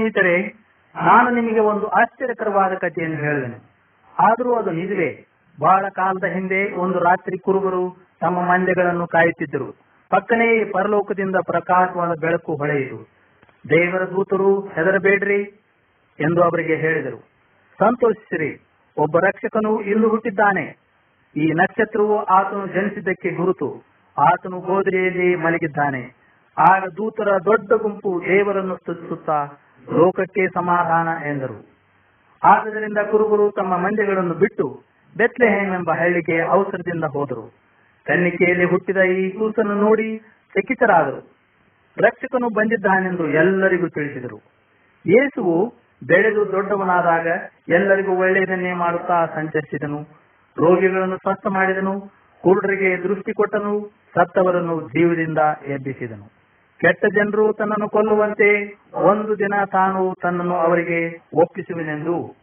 ಸ್ನೇಹಿತರೆ, ನಾನು ನಿಮಗೆ ಒಂದು ಆಶ್ಚರ್ಯಕರವಾದ ಕಥೆಯನ್ನು ಹೇಳಿದೆನು ಆದರೂ ಅದು ನಿಜವೇ. ಬಹಳ ಕಾಲದ ಹಿಂದೆ ಒಂದು ರಾತ್ರಿ ಕುರುಬರು ತಮ್ಮ ಮಂದೆಗಳನ್ನು ಕಾಯುತ್ತಿದ್ದರು. ಪಕ್ಕನೇ ಪರಲೋಕದಿಂದ ಪ್ರಕಾಶವಾದ ಬೆಳಕು ಹೊಳೆಯಿತು. ದೇವರ ದೂತರು, ಹೆದರಬೇಡ್ರಿ ಎಂದು ಅವರಿಗೆ ಹೇಳಿದರು. ಸಂತೋಷಿಸಿರಿ, ಒಬ್ಬ ರಕ್ಷಕನು ಇಲ್ಲಿ ಹುಟ್ಟಿದ್ದಾನೆ. ಈ ನಕ್ಷತ್ರವು ಆತನು ಜನಿಸಿದ್ದಕ್ಕೆ ಗುರುತು. ಆತನು ಗೋದರಿಯಲ್ಲಿ ಮಲಗಿದ್ದಾನೆ. ಆಗ ದೂತರ ದೊಡ್ಡ ಗುಂಪು ದೇವರನ್ನು ಸ್ತುತಿಸುತ್ತಾ ಲೋಕಕ್ಕೆ ಸಮಾಧಾನ ಎಂದರು. ಆದ್ದರಿಂದ ಕುರುಬರು ತಮ್ಮ ಮಂದಿಗಳನ್ನು ಬಿಟ್ಟು ಬೆತ್ಲೆಹೇಮ್ ಎಂಬ ಹಳ್ಳಿಗೆ ಅವಸರದಿಂದ ಹೋದರು. ಕನ್ನಿಕೆಯಲ್ಲಿ ಹುಟ್ಟಿದ ಈ ಕೂಸನ್ನು ನೋಡಿ ಚಕಿತರಾದರು ರಕ್ಷಕನು ಬಂದಿದ್ದಾನೆಂದು ಎಲ್ಲರಿಗೂ ತಿಳಿಸಿದರು. ಯೇಸುವು ಬೆಳೆದು ದೊಡ್ಡವನಾದಾಗ ಎಲ್ಲರಿಗೂ ಒಳ್ಳೆಯದನ್ನೇ ಮಾಡುತ್ತಾ ಸಂಚರಿಸಿದನು. ರೋಗಿಗಳನ್ನು ಸ್ವಸ್ಥ ಮಾಡಿದನು. ಕುರುಡರಿಗೆ ದೃಷ್ಟಿ ಕೊಟ್ಟನು. ಸತ್ತವರನ್ನು ಜೀವದಿಂದ ಎಬ್ಬಿಸಿದನು. ಕೆಟ್ಟ ಜನರು ತನ್ನನ್ನು ಕೊಲ್ಲುವಂತೆ ಒಂದು ದಿನ ತಾನು ತನ್ನನ್ನು ಅವರಿಗೆ ಒಪ್ಪಿಸುವೆನೆಂದು.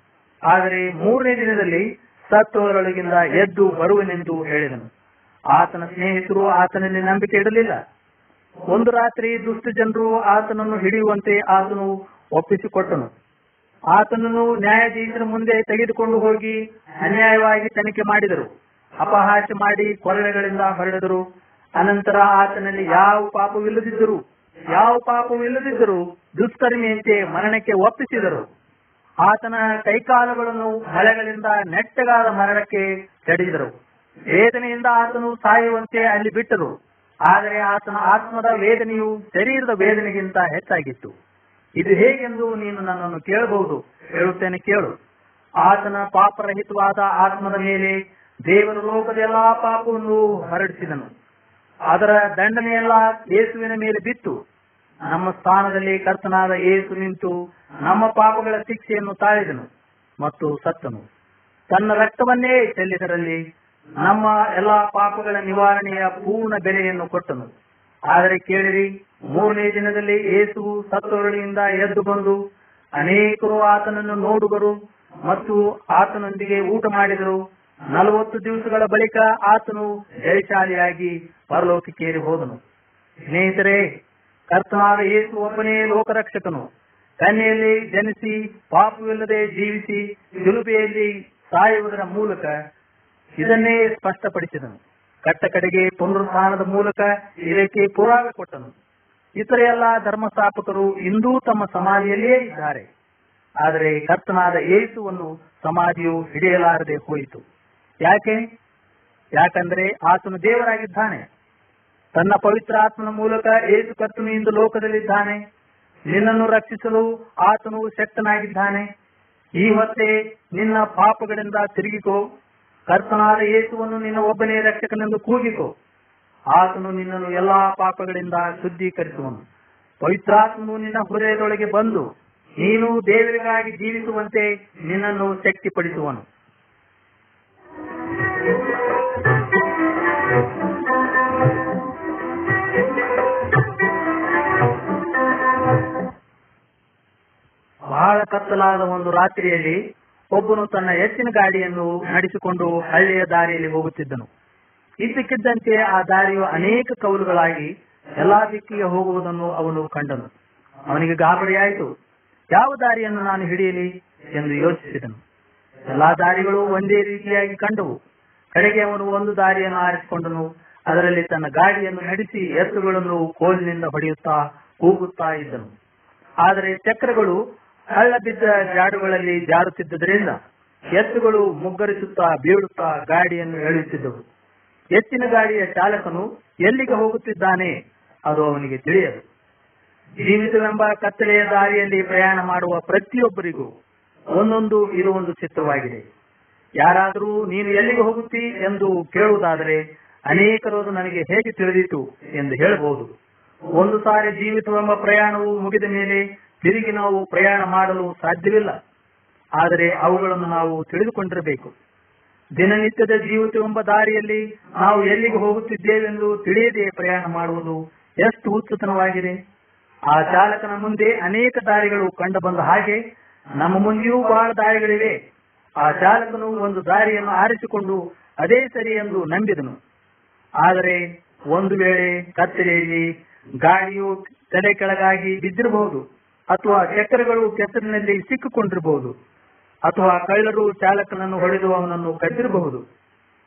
ಆದರೆ ಮೂರನೇ ದಿನದಲ್ಲಿ ಸತ್ತವರೊಳಗಿಂದ ಎದ್ದು ಬರುವೆನೆಂದು ಹೇಳಿದನು. ಆತನ ಸ್ನೇಹಿತರು ಆತನಲ್ಲಿ ನಂಬಿಕೆ ಇಡಲಿಲ್ಲ. ಒಂದು ರಾತ್ರಿ ದುಷ್ಟ ಜನರು ಆತನನ್ನು ಹಿಡಿಯುವಂತೆ ಆತನು ಒಪ್ಪಿಸಿಕೊಟ್ಟನು. ಆತನನ್ನು ನ್ಯಾಯಾಧೀಶರ ಮುಂದೆ ತೆಗೆದುಕೊಂಡು ಹೋಗಿ ಅನ್ಯಾಯವಾಗಿ ತನಿಖೆ ಮಾಡಿದರು. ಅಪಹಾಸ್ಯ ಮಾಡಿ ಕೊರಳೆಗಳಿಂದ ಹೊರಡಿದರು. ಅನಂತರ ಆತನಲ್ಲಿ ಯಾವ ಪಾಪವಿಲ್ಲದಿದ್ದರು ಯಾವ ಪಾಪವಿಲ್ಲದಿದ್ದರು ದುಷ್ಕರ್ಮಿಯಂತೆ ಮರಣಕ್ಕೆ ಒಪ್ಪಿಸಿದರು. ಆತನ ಕೈಕಾಲುಗಳನ್ನು ಮಳೆಗಳಿಂದ ನೆಟ್ಟಗಾದ ಮರಣಕ್ಕೆ ತಡೆದರು. ವೇದನೆಯಿಂದ ಆತನು ಸಾಯುವಂತೆ ಅಲ್ಲಿ ಬಿಟ್ಟರು. ಆದರೆ ಆತನ ಆತ್ಮದ ವೇದನೆಯು ಶರೀರದ ವೇದನೆಗಿಂತ ಹೆಚ್ಚಾಗಿತ್ತು. ಇದು ಹೇಗೆಂದು ನೀನು ನನ್ನನ್ನು ಕೇಳಬಹುದು? ಹೇಳುತ್ತೇನೆ ಕೇಳು. ಆತನ ಪಾಪರಹಿತವಾದ ಆತ್ಮದ ಮೇಲೆ ದೇವರ ಲೋಕದ ಎಲ್ಲಾ ಪಾಪವನ್ನು ಹರಡಿಸಿದನು. ಅದರ ದಂಡನೆಯೆಲ್ಲ ಯೇಸುವಿನ ಮೇಲೆ ಬಿತ್ತು. ನಮ್ಮ ಸ್ಥಾನದಲ್ಲಿ ಕರ್ತನಾದ ಏಸು ನಿಂತು ನಮ್ಮ ಪಾಪಗಳ ಶಿಕ್ಷೆಯನ್ನು ತಾಳಿದನು ಮತ್ತು ಸತ್ತನು. ತನ್ನ ರಕ್ತವನ್ನೇ ಚೆಲ್ಲಿದರಲ್ಲಿ ನಮ್ಮ ಎಲ್ಲಾ ಪಾಪಗಳ ನಿವಾರಣೆಯ ಪೂರ್ಣ ಬೆಲೆಯನ್ನು ಕೊಟ್ಟನು. ಆದರೆ ಕೇಳಿರಿ, ಮೂರನೇ ದಿನದಲ್ಲಿ ಏಸು ಸತ್ತೊರಳಿಯಿಂದ ಎದ್ದು ಬಂದು ಅನೇಕರು ಆತನನ್ನು ನೋಡುವರು ಮತ್ತು ಆತನೊಂದಿಗೆ ಊಟ ಮಾಡಿದರು ನಲವತ್ತು ದಿವಸಗಳ ಬಳಿಕ ಆತನು ಜಯಶಾಲಿಯಾಗಿ ಪರಲೋಕಕ್ಕೇರಿ ಹೋದನು. ಸ್ನೇಹಿತರೆ, ಕರ್ತನಾದ ಏಸು ಒಬ್ಬನೇ ಲೋಕರಕ್ಷಕನು. ಕನ್ಯೆಯಲ್ಲಿ ಜನಿಸಿ, ಪಾಪವಿಲ್ಲದೆ ಜೀವಿಸಿ ಶಿಲುಬೆಯಲ್ಲಿ ಸಾಯುವುದರ ಮೂಲಕ ಇದನ್ನೇ ಸ್ಪಷ್ಟಪಡಿಸಿದನು. ಕಟ್ಟ ಕಡೆಗೆ ಪುನರುತ್ಥಾನದ ಮೂಲಕ ಇದಕ್ಕೆ ಪುರಾವೆ ಕೊಟ್ಟನು. ಇತರ ಎಲ್ಲ ಧರ್ಮಸ್ಥಾಪಕರು ಇಂದೂ ತಮ್ಮ ಸಮಾಧಿಯಲ್ಲಿಯೇ ಇದ್ದಾರೆ. ಆದರೆ ಕರ್ತನಾದ ಏಸುವನ್ನು ಸಮಾಧಿಯು ಹಿಡಿಯಲಾರದೆ ಹೋಯಿತು. ಯಾಕೆ? ಯಾಕಂದ್ರೆ ಆತನು ದೇವರಾಗಿದ್ದಾನೆ. ತನ್ನ ಪವಿತ್ರ ಆತ್ಮನ ಮೂಲಕ ಏಸು ಕರ್ತನು ಇಂದು ಲೋಕದಲ್ಲಿದ್ದಾನೆ. ನಿನ್ನನ್ನು ರಕ್ಷಿಸಲು ಆತನು ಶಕ್ತನಾಗಿದ್ದಾನೆ. ಈ ಹೊತ್ತೆ ನಿನ್ನ ಪಾಪಗಳಿಂದ ತಿರುಗಿಕೋ. ಕರ್ತನಾದ ಏಸುವನ್ನು ನಿನ್ನ ಒಬ್ಬನೇ ರಕ್ಷಕನೆಂದು ಕೂಗಿಕೋ. ಆತನು ನಿನ್ನನ್ನು ಎಲ್ಲಾ ಪಾಪಗಳಿಂದ ಶುದ್ಧೀಕರಿಸುವನು. ಪವಿತ್ರಾತ್ಮನು ನಿನ್ನ ಹೃದಯದೊಳಗೆ ಬಂದು ನೀನು ದೇವರಿಗಾಗಿ ಜೀವಿಸುವಂತೆ ನಿನ್ನನ್ನು ಶಕ್ತಿಪಡಿಸುವನು. ಬಹಳ ಕತ್ತಲಾದ ಒಂದು ರಾತ್ರಿಯಲ್ಲಿ ಒಬ್ಬನು ತನ್ನ ಎತ್ತಿನ ಗಾಡಿಯನ್ನು ನಡೆಸಿಕೊಂಡು ಹಳ್ಳಿಯ ದಾರಿಯಲ್ಲಿ ಹೋಗುತ್ತಿದ್ದನು. ಇದ್ದಕ್ಕಿದ್ದಂತೆ ಆ ದಾರಿಯು ಅನೇಕ ಕೌಲುಗಳಾಗಿ ಎಲ್ಲಾ ದಿಕ್ಕಿಗೆ ಹೋಗುವುದನ್ನು ಅವನು ಕಂಡನು. ಅವನಿಗೆ ಗಾಬರಿಯಾಯಿತು. ಯಾವ ದಾರಿಯನ್ನು ನಾನು ಹಿಡಿಯಲಿ ಎಂದು ಯೋಚಿಸಿದನು. ಎಲ್ಲಾ ದಾರಿಗಳು ಒಂದೇ ರೀತಿಯಾಗಿ ಕಂಡವು. ಕಡೆಗೆ ಅವನು ಒಂದು ದಾರಿಯನ್ನು ಆರಿಸಿಕೊಂಡನು. ಅದರಲ್ಲಿ ತನ್ನ ಗಾಡಿಯನ್ನು ನಡೆಸಿ ಎತ್ತುಗಳನ್ನು ಕೋಲಿನಿಂದ ಹೊಡೆಯುತ್ತಾ ಕೂಗುತ್ತಾ ಇದ್ದನು. ಆದರೆ ಚಕ್ರಗಳು ಹಳ್ಳ ಬಿದ್ದ ಜಾಡುಗಳಲ್ಲಿ ಜಾರುತ್ತಿದ್ದುದರಿಂದ ಎತ್ತುಗಳು ಮುಗ್ಗರಿಸುತ್ತಾ ಬೀಳುತ್ತಾ ಗಾಡಿಯನ್ನು ಎಳೆಯುತ್ತಿದ್ದವು. ಎತ್ತಿನ ಗಾಡಿಯ ಚಾಲಕನು ಎಲ್ಲಿಗೆ ಹೋಗುತ್ತಿದ್ದಾನೆ ಅದು ಅವನಿಗೆ ತಿಳಿಯದು. ಜೀವಿತವೆಂಬ ಕತ್ತಲೆಯ ದಾರಿಯಲ್ಲಿ ಪ್ರಯಾಣ ಮಾಡುವ ಪ್ರತಿಯೊಬ್ಬರಿಗೂ ಒಂದೊಂದು ಇದು ಒಂದು ಚಿತ್ರವಾಗಿದೆ. ಯಾರಾದರೂ ನೀನು ಎಲ್ಲಿಗೆ ಹೋಗುತ್ತಿ ಎಂದು ಕೇಳುವುದಾದರೆ ಅನೇಕರು ನನಗೆ ಹೇಗೆ ತಿಳಿದಿತು ಎಂದು ಹೇಳಬಹುದು. ಒಂದು ಸಾರಿ ಜೀವಿತವೆಂಬ ಪ್ರಯಾಣವು ಮುಗಿದ ಮೇಲೆ ತಿರುಗಿ ನಾವು ಪ್ರಯಾಣ ಮಾಡಲು ಸಾಧ್ಯವಿಲ್ಲ. ಆದರೆ ಅವುಗಳನ್ನು ನಾವು ತಿಳಿದುಕೊಂಡಿರಬೇಕು. ದಿನನಿತ್ಯದ ಜೀವಿತವೆಂಬ ದಾರಿಯಲ್ಲಿ ನಾವು ಎಲ್ಲಿಗೆ ಹೋಗುತ್ತಿದ್ದೇವೆಂದು ತಿಳಿಯದೆ ಪ್ರಯಾಣ ಮಾಡುವುದು ಎಷ್ಟು ಉತ್ಸುತನವಾಗಿದೆ ಆ ಚಾಲಕನ ಮುಂದೆ ಅನೇಕ ದಾರಿಗಳು ಕಂಡು ಬಂದ ಹಾಗೆ ನಮ್ಮ ಮುಂದೆಯೂ ಬಹಳ ದಾರಿಗಳಿವೆ. ಆ ಚಾಲಕನು ಒಂದು ದಾರಿಯನ್ನು ಆರಿಸಿಕೊಂಡು ಅದೇ ಸರಿ ಎಂದು ನಂಬಿದನು. ಆದರೆ ಒಂದು ವೇಳೆ ಕತ್ತಲೆಯಲ್ಲಿ ಗಾಡಿಯು ತಲೆ ಕೆಳಗಾಗಿ ಬಿದ್ದಿರಬಹುದು. ಅಥವಾ ಚಕ್ರಗಳು ಕೆಸರಿನಲ್ಲಿ ಸಿಕ್ಕಿಕೊಂಡಿರಬಹುದು, ಅಥವಾ ಕಳ್ಳರು ಚಾಲಕನನ್ನು ಹೊಡೆದು ಅವನನ್ನು ಕದ್ದಿರಬಹುದು.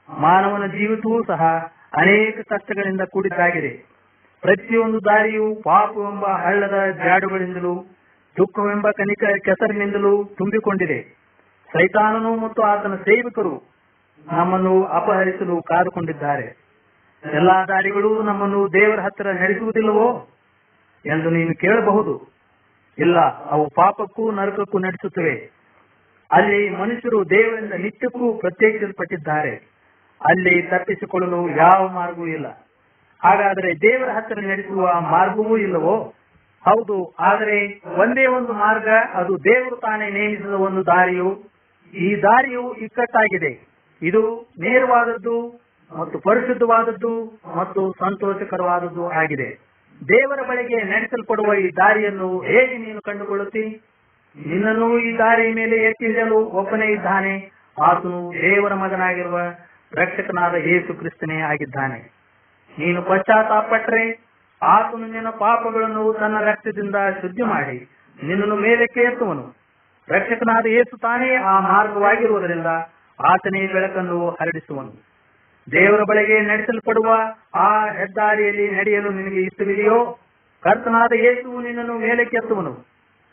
ಮಾನವನ ಜೀವಿತವೂ ಸಹ ಅನೇಕ ಕಷ್ಟಗಳಿಂದ ಕೂಡಿದ್ದಾಗಿದೆ. ಪ್ರತಿಯೊಂದು ದಾರಿಯು ಪಾಪವೆಂಬ ಹಳ್ಳದ ಜಾಡುಗಳಿಂದಲೂ, ದುಃಖವೆಂಬ ಕನಿಕ ಕೆಸರಿನಿಂದಲೂ ತುಂಬಿಕೊಂಡಿದೆ. ಸೈತಾನನು ಮತ್ತು ಆತನ ಸೇವಕರು ನಮ್ಮನ್ನು ಅಪಹರಿಸಲು ಕಾದುಕೊಂಡಿದ್ದಾರೆ. ಎಲ್ಲಾ ದಾರಿಗಳು ನಮ್ಮನ್ನು ದೇವರ ಹತ್ತಿರ ನಡೆಸುವುದಿಲ್ಲವೋ ಎಂದು ನೀನು ಕೇಳಬಹುದು. ಇಲ್ಲ, ಅವು ಪಾಪಕ್ಕೂ ನರಕಕ್ಕೂ ನಡೆಸುತ್ತವೆ. ಅಲ್ಲಿ ಮನುಷ್ಯರು ದೇವರಿಂದ ನಿತ್ಯಕ್ಕೂ ಪ್ರತ್ಯೇಕಿಸಲ್ಪಟ್ಟಿದ್ದಾರೆ. ಅಲ್ಲಿ ತಪ್ಪಿಸಿಕೊಳ್ಳಲು ಯಾವ ಮಾರ್ಗವೂ ಇಲ್ಲ. ಹಾಗಾದರೆ ದೇವರ ಹತ್ತಿರ ನಡೆಸುವ ಮಾರ್ಗವೂ ಇಲ್ಲವೋ? ಹೌದು, ಆದರೆ ಒಂದೇ ಒಂದು ಮಾರ್ಗ, ಅದು ದೇವರು ತಾನೇ ನೇಮಿಸಿದ ಒಂದು ದಾರಿಯು. ಈ ದಾರಿಯು ಇಕ್ಕಟ್ಟಾಗಿದೆ. ಇದು ನೇರವಾದದ್ದು ಮತ್ತು ಪರಿಶುದ್ಧವಾದದ್ದು ಮತ್ತು ಸಂತೋಷಕರವಾದದ್ದು ಆಗಿದೆ. ದೇವರ ಬಳಿಗೆ ನಡೆಸಲ್ಪಡುವ ಈ ದಾರಿಯನ್ನು ಹೇಗೆ ನೀನು ಕಂಡುಕೊಳ್ಳುತ್ತಿ? ನಿನ್ನನ್ನು ಈ ದಾರಿ ಮೇಲೆ ಎತ್ತಿಸಲು ಒಬ್ಬನೇ ಇದ್ದಾನೆ. ಆತನು ದೇವರ ಮಗನಾಗಿರುವ ರಕ್ಷಕನಾದ ಯೇಸು ಕ್ರಿಸ್ತನೇ ಆಗಿದ್ದಾನೆ. ನೀನು ಪಶ್ಚಾತ್ತಾಪಟ್ಟರೆ ಆತನು ನಿನ್ನ ಪಾಪಗಳನ್ನು ತನ್ನ ರಕ್ತದಿಂದ ಶುದ್ಧಿ ಮಾಡಿ ನಿನ್ನನ್ನು ಮೇಲಕ್ಕೆ ಎತ್ತುವನು. ರಕ್ಷಕನಾದ ಯೇಸು ತಾನೇ ಆ ಮಾರ್ಗವಾಗಿರುವುದರಿಂದ ಆತನೇ ಬೆಳಕನ್ನು ಹರಡಿಸುವನು. ದೇವರ ಬಳಿಗೆ ನಡೆಸಲ್ಪಡುವ ಆ ಹೆದ್ದಾರಿಯಲ್ಲಿ ನಡೆಯಲು ನಿನಗೆ ಇಷ್ಟವಿದೆಯೋ? ಕರ್ತನಾದ ಯೇಸು ನಿನ್ನನ್ನು ಮೇಲೆ ಕೆತ್ತುವನು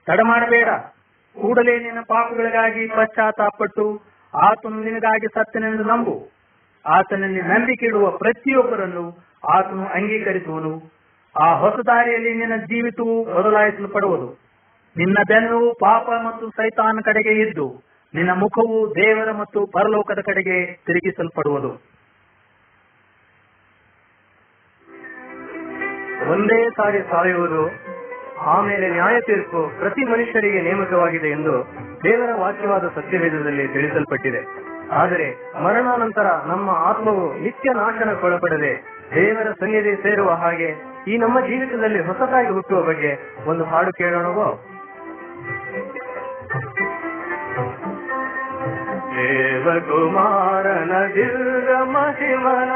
ತಡ ಮಾಡಬೇಡ. ಕೂಡಲೇ ನಿನ್ನ ಪಾಪಗಳಿಗಾಗಿ ಪಶ್ಚಾತ್ತಾಪಟ್ಟು ಆತನು ನಿನಗಾಗಿ ಸತ್ತನೆಂದು ನಂಬು. ಆತನಲ್ಲಿ ನಂಬಿಕೆ ಇಡುವ ಪ್ರತಿಯೊಬ್ಬರನ್ನು ಆತನು ಅಂಗೀಕರಿಸುವನು. ಆ ಹೊಸ ದಾರಿಯಲ್ಲಿ ನಿನ್ನ ಜೀವಿತವು ಬದಲಾಯಿಸಲ್ಪಡುವುದು. ನಿನ್ನ ಬೆನ್ನು ಪಾಪ ಮತ್ತು ಸೈತಾನ ಕಡೆಗೆ ಇದ್ದು ನಿನ್ನ ಮುಖವು ದೇವರ ಮತ್ತು ಪರಲೋಕದ ಕಡೆಗೆ ತಿರುಗಿಸಲ್ಪಡುವುದು. ಒಂದೇ ಸಾರಿ ಸಾಯುವುದು ಆಮೇಲೆ ನ್ಯಾಯ ತೀರ್ಪು ಪ್ರತಿ ಮನುಷ್ಯರಿಗೆ ನೇಮಕವಾಗಿದೆ ಎಂದು ದೇವರ ವಾಕ್ಯವಾದ ಸತ್ಯವೇದದಲ್ಲಿ ತಿಳಿಸಲ್ಪಟ್ಟಿದೆ. ಆದರೆ ಮರಣಾನಂತರ ನಮ್ಮ ಆತ್ಮವು ನಿತ್ಯ ನಾಶನಕ್ಕೊಳಪಡದೆ ದೇವರ ಸನ್ನಿಧಿ ಸೇರುವ ಹಾಗೆ ಈ ನಮ್ಮ ಜೀವಿತದಲ್ಲಿ ಹೊಸದಾಗಿ ಹುಟ್ಟುವ ಬಗ್ಗೆ ಒಂದು ಹಾಡು ಕೇಳೋಣವೋ? ದೇವಕುಮಾರನ ದಿರ್ಗ ಮಹಿಮನ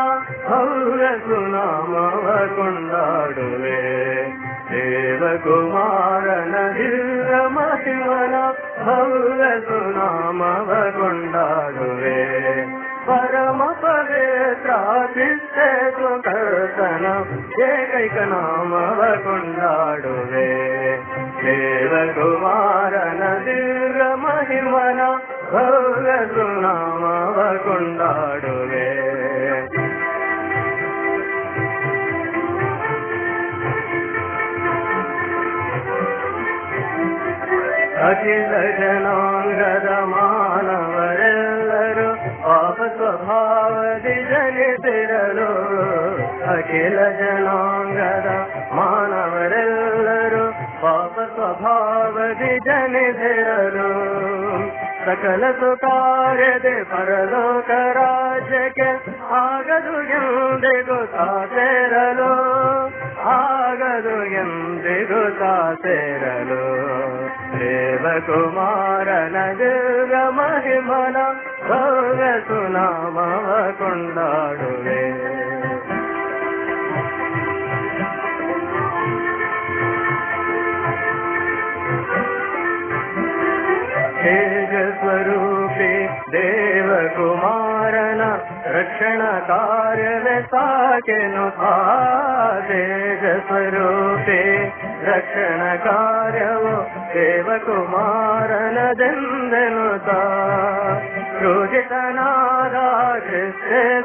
ಭವ್ಯ ಸುನಾಮವ ಕೊಂಡಾಡುವೆ ದೇವಕುಮಾರನ ದಿವ್ಯ ಮಹಿಮನ ಭವ್ಯ ಸುನಾಮವ ಕೊಂಡಾಡುವೆ ಪರಮ ಪವಿತ್ರ ಸಿದ್ಧೇತು ಕರ್ತನ ಏಕೈಕ ನಾಮವ ಕೊಂಡಾಡುವೆ ದೇವಕುಮಾರನ ದಿವ್ಯ ಅಖಿಲ ಜನಾಂಗದ ಮಾನವರೆಲ್ಲರೂ ಪಾಪ ಸ್ವಭಾವದಿ ಜನಿಸಿರಲು ಅಖಿಲ ಜನಾಂಗದ ಮಾನವರೆಲ್ಲರೂ ಪಾಪ ಸ್ವಭಾವದಿ ಜನಿಸಿರಲು ಸಕಲ ಸುಕಾರ್ಯದೆ ಪರಲೋಕ ರಾಜ್ಯಕ್ಕೆ ಆಗದು ಎಂದಿಗೂ ಸೇರಲು ಆಗದು ಎಂದಿಗೂ ಸೇರಲು ದೇವಕುಮಾರನ ದಿವ್ಯ ಮಹಿಮನ ಭವ್ಯ ಸುನಾಮವ ಕೊಂಡಾಡುವೆ ದೇವಕುಮಾರನ ರಕ್ಷಣ ಕಾರ್ಯವೇ ಸಾಕೆನು ಆ ತೇಜ ಸ್ವರೂಪಿ. ರಕ್ಷಣ ಕಾರ್ಯವು ದೇವಕುಮಾರನದೆಂದೆನು ರೋಜಿತನಾದ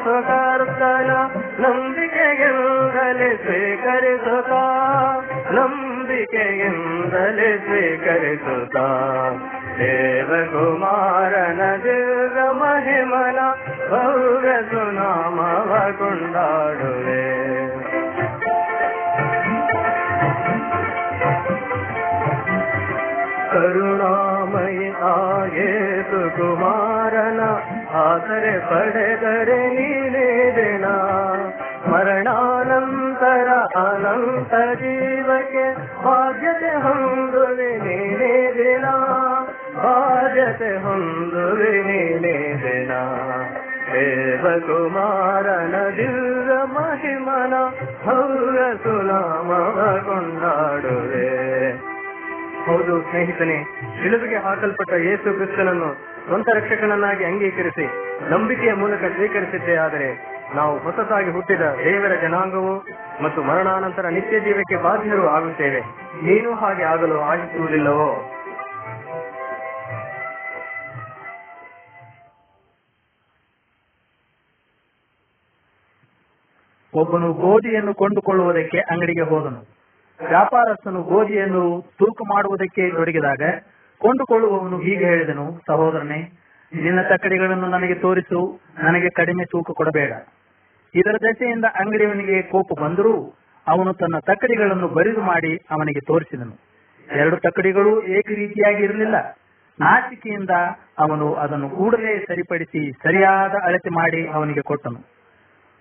ಸುಕರ್ತನ ನಂಬಿಕೆಯಿಂದಲೇ ಸ್ವೀಕರಿಸುತ್ತ. ನಂಬಿಕೆಯಿಂದಲೇ ಸ್ವೀಕರಿಸುತ್ತ. ದೇವಕುಮಾರನ ದಿವ್ಯ ಮಹಿಮನ ಭವ್ಯ ಸುನಾಮವ ಕೊಂಡಾಡುವೆ ಕರುಣಾಮಯಿ ಆಗೇತು ಕುಮಾರನ ಆಸರೆ ಪಡೆದರೆ ನೀನೇ ದಿನ ಮರಣಾನಂತರ ಅನಂತ ಜೀವಕ್ಕೆ ಬಾಧ್ಯತೆ ಹೊಂದುವೆ ನೀನೇ ದಿನ ಬಾಧ್ಯತೆ ಹೊಂದುವೆ ನೀನೇ ದಿನ ದೇವಕುಮಾರನ ದಿವ್ಯ ಮಹಿಮನ ಹೌರ ಸುಲಾಮವ ಕೊಂಡಾಡುವೆ ಹೌದು ಸ್ನೇಹಿತನೇ ಶಿಲುಬಿಗೆ ಹಾಕಲ್ಪಟ್ಟ ಯೇಸು ಕ್ರಿಸ್ತನನ್ನು ಸ್ವಂತ ರಕ್ಷಕನನ್ನಾಗಿ ಅಂಗೀಕರಿಸಿ ನಂಬಿಕೆಯ ಮೂಲಕ ಸ್ವೀಕರಿಸಿದ್ದೇ ಆದರೆ ನಾವು ಹೊಸತಾಗಿ ಹುಟ್ಟಿದ ದೇವರ ಜನಾಂಗವು ಮತ್ತು ಮರಣಾನಂತರ ನಿತ್ಯ ಜೀವಕ್ಕೆ ಬಾಧ್ಯರು ಆಗುತ್ತೇವೆ. ನೀನು ಹಾಗೆ ಆಗಲು ಆಶಿಸುವುದಿಲ್ಲವೋ? ಒಬ್ಬನು ಗೋಧಿಯನ್ನು ಕೊಂಡುಕೊಳ್ಳುವುದಕ್ಕೆ ಅಂಗಡಿಗೆ ಹೋದನು. ವ್ಯಾಪಾರಸ್ಥನು ಗೋಧಿಯನ್ನು ತೂಕ ಮಾಡುವುದಕ್ಕೆ ತೊಡಗಿದಾಗ ಕೊಂಡುಕೊಳ್ಳುವವನು ಹೀಗೆ ಹೇಳಿದನು, ಸಹೋದರನೇ, ನಿನ್ನ ತಕ್ಕಡಿಗಳನ್ನು ನನಗೆ ತೋರಿಸು, ನನಗೆ ಕಡಿಮೆ ತೂಕ ಕೊಡಬೇಡ. ಇದರ ದೆಸೆಯಿಂದ ಅಂಗಡಿಯವನಿಗೆ ಕೋಪ ಬಂದರೂ ಅವನು ತನ್ನ ತಕ್ಕಡಿಗಳನ್ನು ಬರಿದು ಮಾಡಿ ಅವನಿಗೆ ತೋರಿಸಿದನು. ಎರಡು ತಕ್ಕಡಿಗಳು ಏಕ ರೀತಿಯಾಗಿ ಇರಲಿಲ್ಲ. ನಾಚಿಕೆಯಿಂದ ಅವನು ಅದನ್ನು ಕೂಡಲೇ ಸರಿಪಡಿಸಿ ಸರಿಯಾದ ಅಳತೆ ಮಾಡಿ ಅವನಿಗೆ ಕೊಟ್ಟನು.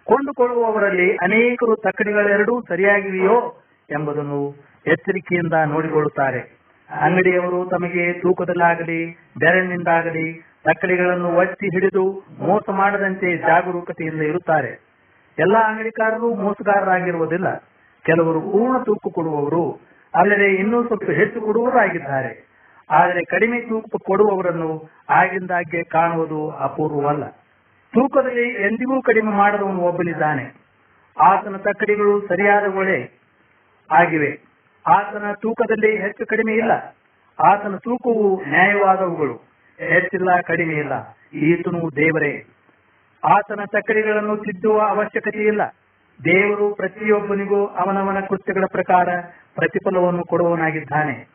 ಕೊಂಡುಕೊಳ್ಳುವವರಲ್ಲಿ ಅನೇಕರು ತಕ್ಕಡಿಗಳೆರಡೂ ಸರಿಯಾಗಿವೆಯೋ ಎಂಬುದನ್ನು ಎಚ್ಚರಿಕೆಯಿಂದ ನೋಡಿಕೊಳ್ಳುತ್ತಾರೆ. ಅಂಗಡಿಯವರು ತಮಗೆ ತೂಕದಲ್ಲಾಗಲಿ, ಬೆರಳಿನಿಂದಾಗಲಿ ತಕ್ಕಡಿಗಳನ್ನು ಒತ್ತಿ ಹಿಡಿದು ಮೋಸ ಮಾಡದಂತೆ ಜಾಗರೂಕತೆಯಿಂದ ಇರುತ್ತಾರೆ. ಎಲ್ಲಾ ಅಂಗಡಿಕಾರರು ಮೋಸಗಾರರಾಗಿರುವುದಿಲ್ಲ. ಕೆಲವರು ಪೂರ್ಣ ತೂಕು ಕೊಡುವವರು, ಅಲ್ಲದೆ ಇನ್ನೂ ಸ್ವಲ್ಪ ಹೆಚ್ಚು ಕೊಡುವವರಾಗಿದ್ದಾರೆ. ಆದರೆ ಕಡಿಮೆ ತೂಕು ಕೊಡುವವರನ್ನು ಆಗಿಂದಾಗ್ಗೆ ಕಾಣುವುದು ಅಪೂರ್ವವಲ್ಲ. ತೂಕದಲ್ಲಿ ಎಂದಿಗೂ ಕಡಿಮೆ ಮಾಡದವನು ಒಬ್ಬನಿದ್ದಾನೆ. ಆತನ ತಕ್ಕಡಿಗಳು ಸರಿಯಾದ ಒಳೆ ಆಗಿವೆ. ಆತನ ತೂಕದಲ್ಲಿ ಹೆಚ್ಚು ಕಡಿಮೆ ಇಲ್ಲ. ಆತನ ತೂಕವು ನ್ಯಾಯವಾದವುಗಳು. ಹೆಚ್ಚಿಲ್ಲ, ಕಡಿಮೆ ಇಲ್ಲ. ಈತನು ದೇವರೇ. ಆತನ ತಕ್ಕಡಿಗಳನ್ನು ತಿದ್ದುವ ಅವಶ್ಯಕತೆ ಇಲ್ಲ. ದೇವರು ಪ್ರತಿಯೊಬ್ಬನಿಗೂ ಅವನವನ ಕೃತ್ಯಗಳ ಪ್ರಕಾರ ಪ್ರತಿಫಲವನ್ನು ಕೊಡುವನಾಗಿದ್ದಾನೆ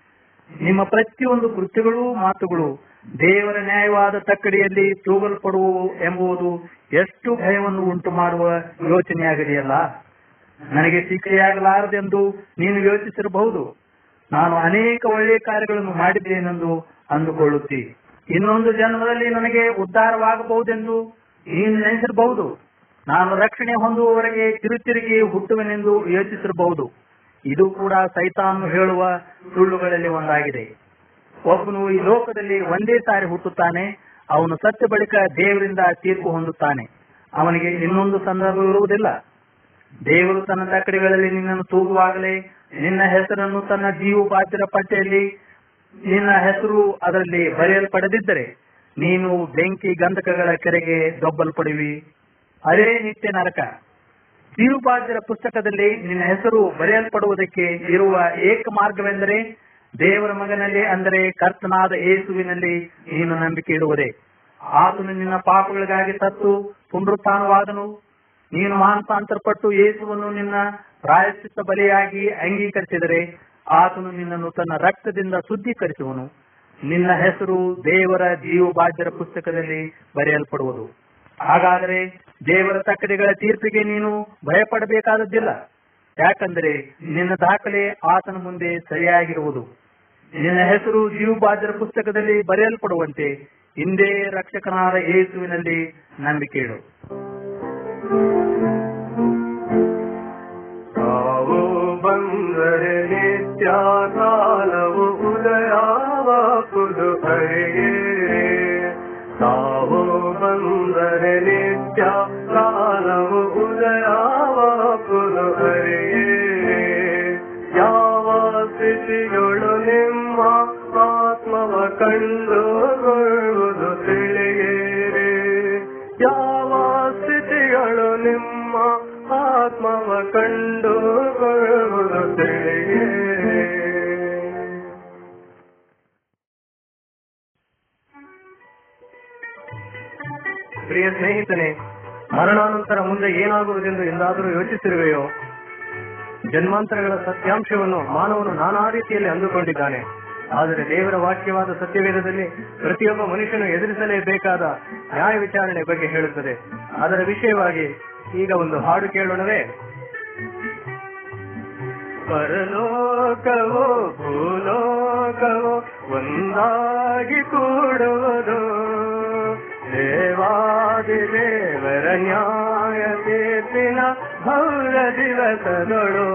ನಿಮ್ಮ ಪ್ರತಿಯೊಂದು ಕೃತ್ಯಗಳು ಮಾತುಗಳು ದೇವರ ನ್ಯಾಯವಾದ ತಕ್ಕಡಿಯಲ್ಲಿ ತೂಗಲ್ಪಡುವು ಎಂಬುದು ಎಷ್ಟು ಭಯವನ್ನು ಉಂಟು ಮಾಡುವ ಯೋಚನೆಯಾಗಿದೆಯಲ್ಲ? ನನಗೆ ಶಿಕ್ಷೆಯಾಗಲಾರದೆಂದು ನೀನು ಯೋಚಿಸಿರಬಹುದು. ನಾನು ಅನೇಕ ಒಳ್ಳೆಯ ಕಾರ್ಯಗಳನ್ನು ಮಾಡಿದ್ದೇನೆಂದು ಅಂದುಕೊಳ್ಳುತ್ತಿ. ಇನ್ನೊಂದು ಜನ್ಮದಲ್ಲಿ ನನಗೆ ಉದ್ಧಾರವಾಗಬಹುದೆಂದು ನೀನು ನೆನೆಸಿರಬಹುದು. ನಾನು ರಕ್ಷಣೆ ಹೊಂದುವವರೆಗೆ ತಿರುತಿರುಗಿ ಹುಟ್ಟುವೆನೆಂದು ಯೋಚಿಸಿರಬಹುದು. ಇದು ಕೂಡ ಸೈತಾನು ಹೇಳುವ ಸುಳ್ಳುಗಳಲ್ಲಿ ಒಂದಾಗಿದೆ. ಒಬ್ಬನು ಈ ಲೋಕದಲ್ಲಿ ಒಂದೇ ಸಾರಿ ಹುಟ್ಟುತ್ತಾನೆ, ಅವನು ಸತ್ಯ ಬಳಿಕ ದೇವರಿಂದ ತೀರ್ಪು ಹೊಂದುತ್ತಾನೆ. ಅವನಿಗೆ ಇನ್ನೊಂದು ಸಂದರ್ಭ ಇರುವುದಿಲ್ಲ. ದೇವರು ತನ್ನ ತಕ್ಕಡಿಗಳಲ್ಲಿ ನಿನ್ನನ್ನು ತೂಗುವಾಗಲೇ ನಿನ್ನ ಹೆಸರನ್ನು ತನ್ನ ಜೀವ ಪಾತ್ರ ಪಟ್ಟಿಯಲ್ಲಿ, ನಿನ್ನ ಹೆಸರು ಅದರಲ್ಲಿ ಬರೆಯಲ್ಪಡದಿದ್ದರೆ ನೀನು ಬೆಂಕಿ ಗಂಧಕಗಳ ಕೆರೆಗೆ ದೊಬ್ಬಲ್ಪಡುವಿ. ಅದೇ ನಿತ್ಯ ನರಕ ಜೀವಬಾಧ್ಯರ ಪುಸ್ತಕದಲ್ಲಿ ನಿನ್ನ ಹೆಸರು ಬರೆಯಲ್ಪಡುವುದಕ್ಕೆ ಇರುವ ಏಕ ಮಾರ್ಗವೆಂದರೆ ದೇವರ ಮಗನಲ್ಲಿ ಅಂದರೆ ಕರ್ತನಾದ ಯೇಸುವಿನಲ್ಲಿ ನೀನು ನಂಬಿಕೆ ಇಡುವುದೇ. ಆತನು ನಿನ್ನ ಪಾಪಗಳಿಗಾಗಿ ಸತ್ತು ಪುನರುತ್ಥಾನವಾದನು. ನೀನು ಮಾನಸಾಂತರಪಟ್ಟು ಯೇಸುವನ್ನು ನಿನ್ನ ಪ್ರಾಯಶ್ಚಿತ್ತ ಬಲಿಯಾಗಿ ಅಂಗೀಕರಿಸಿದರೆ ಆತನು ನಿನ್ನನ್ನು ತನ್ನ ರಕ್ತದಿಂದ ಶುದ್ಧೀಕರಿಸುವನು. ನಿನ್ನ ಹೆಸರು ದೇವರ ಜೀವಬಾಧ್ಯರ ಪುಸ್ತಕದಲ್ಲಿ ಬರೆಯಲ್ಪಡುವುದು. ಹಾಗಾದರೆ ದೇವರ ತಕ್ಕಡಿಗಳ ತೀರ್ಪಿಗೆ ನೀನು ಭಯಪಡಬೇಕಾದದ್ದಿಲ್ಲ. ಯಾಕಂದರೆ ನಿನ್ನ ದಾಖಲೆ ಆತನ ಮುಂದೆ ಸರಿಯಾಗಿರುವುದು. ನಿನ್ನ ಹೆಸರು ಜೀವಬಾದ್ರ ಪುಸ್ತಕದಲ್ಲಿ ಬರೆಯಲ್ಪಡುವಂತೆ ಹಿಂದೆ ರಕ್ಷಕನಾದ ಯೇಸುವಿನಲ್ಲಿ ನಂಬಿಕೆ ಇಡು. ಬಂದರೆ ನಿತ್ಯ ಸ್ನೇಹಿತನೇ, ಮರಣಾನಂತರ ಮುಂದೆ ಏನಾಗುವುದೆಂದು ಎಂದಾದರೂ ಯೋಚಿಸಿರುವೆಯೋ? ಜನ್ಮಾಂತರಗಳ ಸತ್ಯಾಂಶವನ್ನು ಮಾನವನು ನಾನಾ ರೀತಿಯಲ್ಲಿ ಅಂದುಕೊಂಡಿದ್ದಾನೆ. ಆದರೆ ದೇವರ ವಾಕ್ಯವಾದ ಸತ್ಯವೇದದಲ್ಲಿ ಪ್ರತಿಯೊಬ್ಬ ಮನುಷ್ಯನು ಎದುರಿಸಲೇಬೇಕಾದ ನ್ಯಾಯ ವಿಚಾರಣೆ ಬಗ್ಗೆ ಹೇಳುತ್ತದೆ. ಅದರ ವಿಷಯವಾಗಿ ಈಗ ಒಂದು ಹಾಡು ಕೇಳೋಣವೇ? ಪರಲೋಕವೋ, ಭೂಲೋಕವೋ, ಒಂದಾಗಿ ಕೂಡುವುದು. देवादिदेवरज्ञायती न भौरदिवस नोडो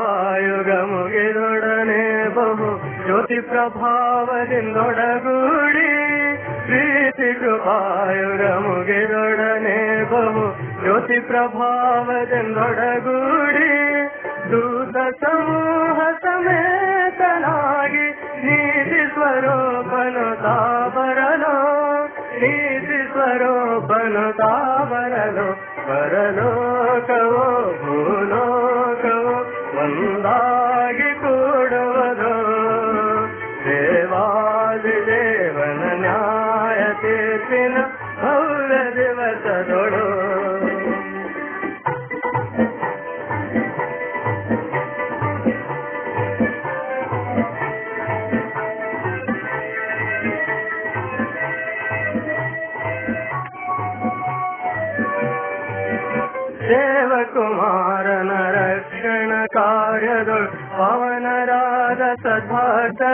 ತೀರ್ಪಿನ ಭೌರ ದಿವಸಗಳು ಪ್ರೀತಿ ಕೃಪಾಯುಗ ಮುಗಿದು ಬಹು ಜ್ಯೋತಿ ಪ್ರಭಾವದಿಂದೊಡಗೂಡಿ ಪ್ರೀತಿ ಕೃಪಾಯುರ ಮುಗಿದೊಡನೆ ಬಹು ಜ್ಯೋತಿ ಪ್ರಭಾವದಿಂದೊಡಗೂಡಿ ದೂತ ಸಮೂಹ ಸಮೇತನಾಗಿ ನೀತಿ ಸ್ವರೂಪನು ತಾಬರಲು ನೀತಿ ಸ್ವರೂಪನು ತಾಬರಲು ಪರಲೋಕವೋ ಭೂಲೋಕವೋ पवन राध सद्भाणकार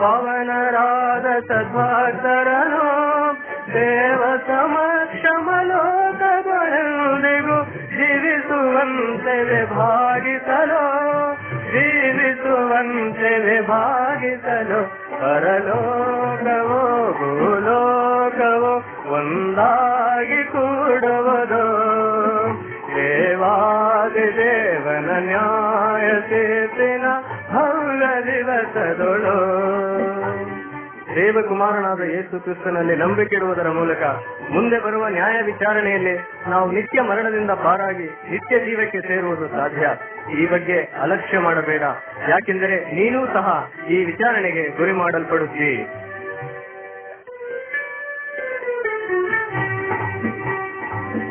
पवन राज सद्भागु जीवि सुवन् भागि सलो जीवि सुवं शे भागि सलो भरलो गवो भूलो गवो ಒಂದಾಗಿ ಕೂಡುವುದು. ದೇವಾದಿ ದೇವನ ನ್ಯಾಯ ತೀರ್ಪಿನ ಹೌಲ ದಿವಸದೊಳು. ದೇವಕುಮಾರನಾದ ಯೇಸು ಕ್ರಿಸ್ತನಲ್ಲಿ ನಂಬಿಕೆಡುವುದರ ಮೂಲಕ ಮುಂದೆ ಬರುವ ನ್ಯಾಯ ವಿಚಾರಣೆಯಲ್ಲಿ ನಾವು ನಿತ್ಯ ಮರಣದಿಂದ ಪಾರಾಗಿ ನಿತ್ಯ ಜೀವಕ್ಕೆ ಸೇರುವುದು ಸಾಧ್ಯ. ಈ ಬಗ್ಗೆ ಅಲಕ್ಷ್ಯ ಮಾಡಬೇಡ. ಯಾಕೆಂದರೆ ನೀನೂ ಸಹ ಈ ವಿಚಾರಣೆಗೆ ಗುರಿ ಮಾಡಲ್ಪಡುತ್ತಿ.